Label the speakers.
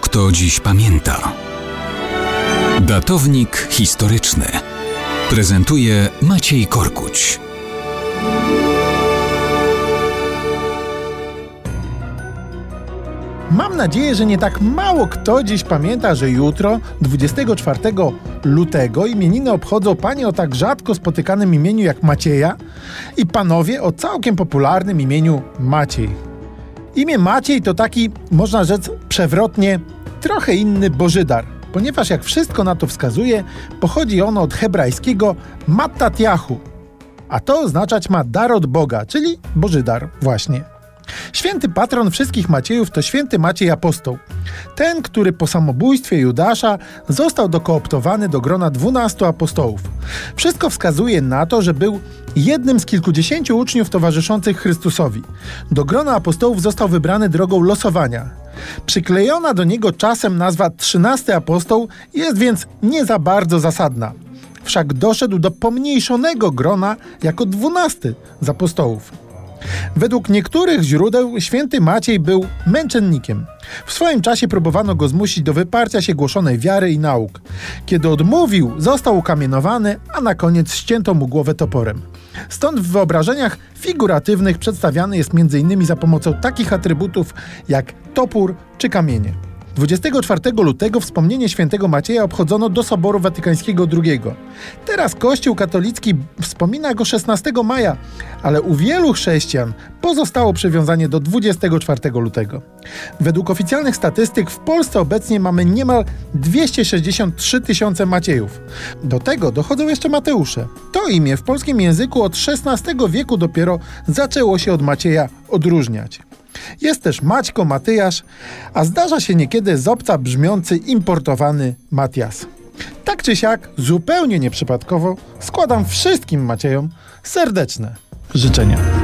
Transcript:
Speaker 1: kto dziś pamięta. Datownik historyczny prezentuje Maciej Korkuć.
Speaker 2: Mam nadzieję, że nie tak mało kto dziś pamięta, że jutro, 24 lutego, imieniny obchodzą panie o tak rzadko spotykanym imieniu jak Macieja i panowie o całkiem popularnym imieniu Maciej. Imię Maciej to taki, można rzec przewrotnie, trochę inny Bożydar, ponieważ jak wszystko na to wskazuje, pochodzi ono od hebrajskiego Mattatiahu, a to oznaczać ma dar od Boga, czyli Bożydar właśnie. Święty patron wszystkich Maciejów to święty Maciej Apostoł. Ten, który po samobójstwie Judasza został dokooptowany do grona dwunastu apostołów. Wszystko wskazuje na to, że był jednym z kilkudziesięciu uczniów towarzyszących Chrystusowi. Do grona apostołów został wybrany drogą losowania. Przyklejona do niego czasem nazwa trzynasty apostoł jest więc nie za bardzo zasadna. Wszak doszedł do pomniejszonego grona jako dwunasty z apostołów. Według niektórych źródeł święty Maciej był męczennikiem. W swoim czasie próbowano go zmusić do wyparcia się głoszonej wiary i nauk. Kiedy odmówił, został ukamienowany, a na koniec ścięto mu głowę toporem. Stąd w wyobrażeniach figuratywnych przedstawiany jest m.in. za pomocą takich atrybutów jak topór czy kamienie. 24 lutego wspomnienie świętego Macieja obchodzono do Soboru Watykańskiego II. Teraz Kościół katolicki wspomina go 16 maja, ale u wielu chrześcijan pozostało przywiązanie do 24 lutego. Według oficjalnych statystyk w Polsce obecnie mamy niemal 263 tysiące Maciejów. Do tego dochodzą jeszcze Mateusze. To imię w polskim języku od XVI wieku dopiero zaczęło się od Macieja odróżniać. Jest też Maćko Matyjasz, a zdarza się niekiedy z obca brzmiący importowany Matias. Tak czy siak, zupełnie nieprzypadkowo składam wszystkim Maciejom serdeczne życzenia.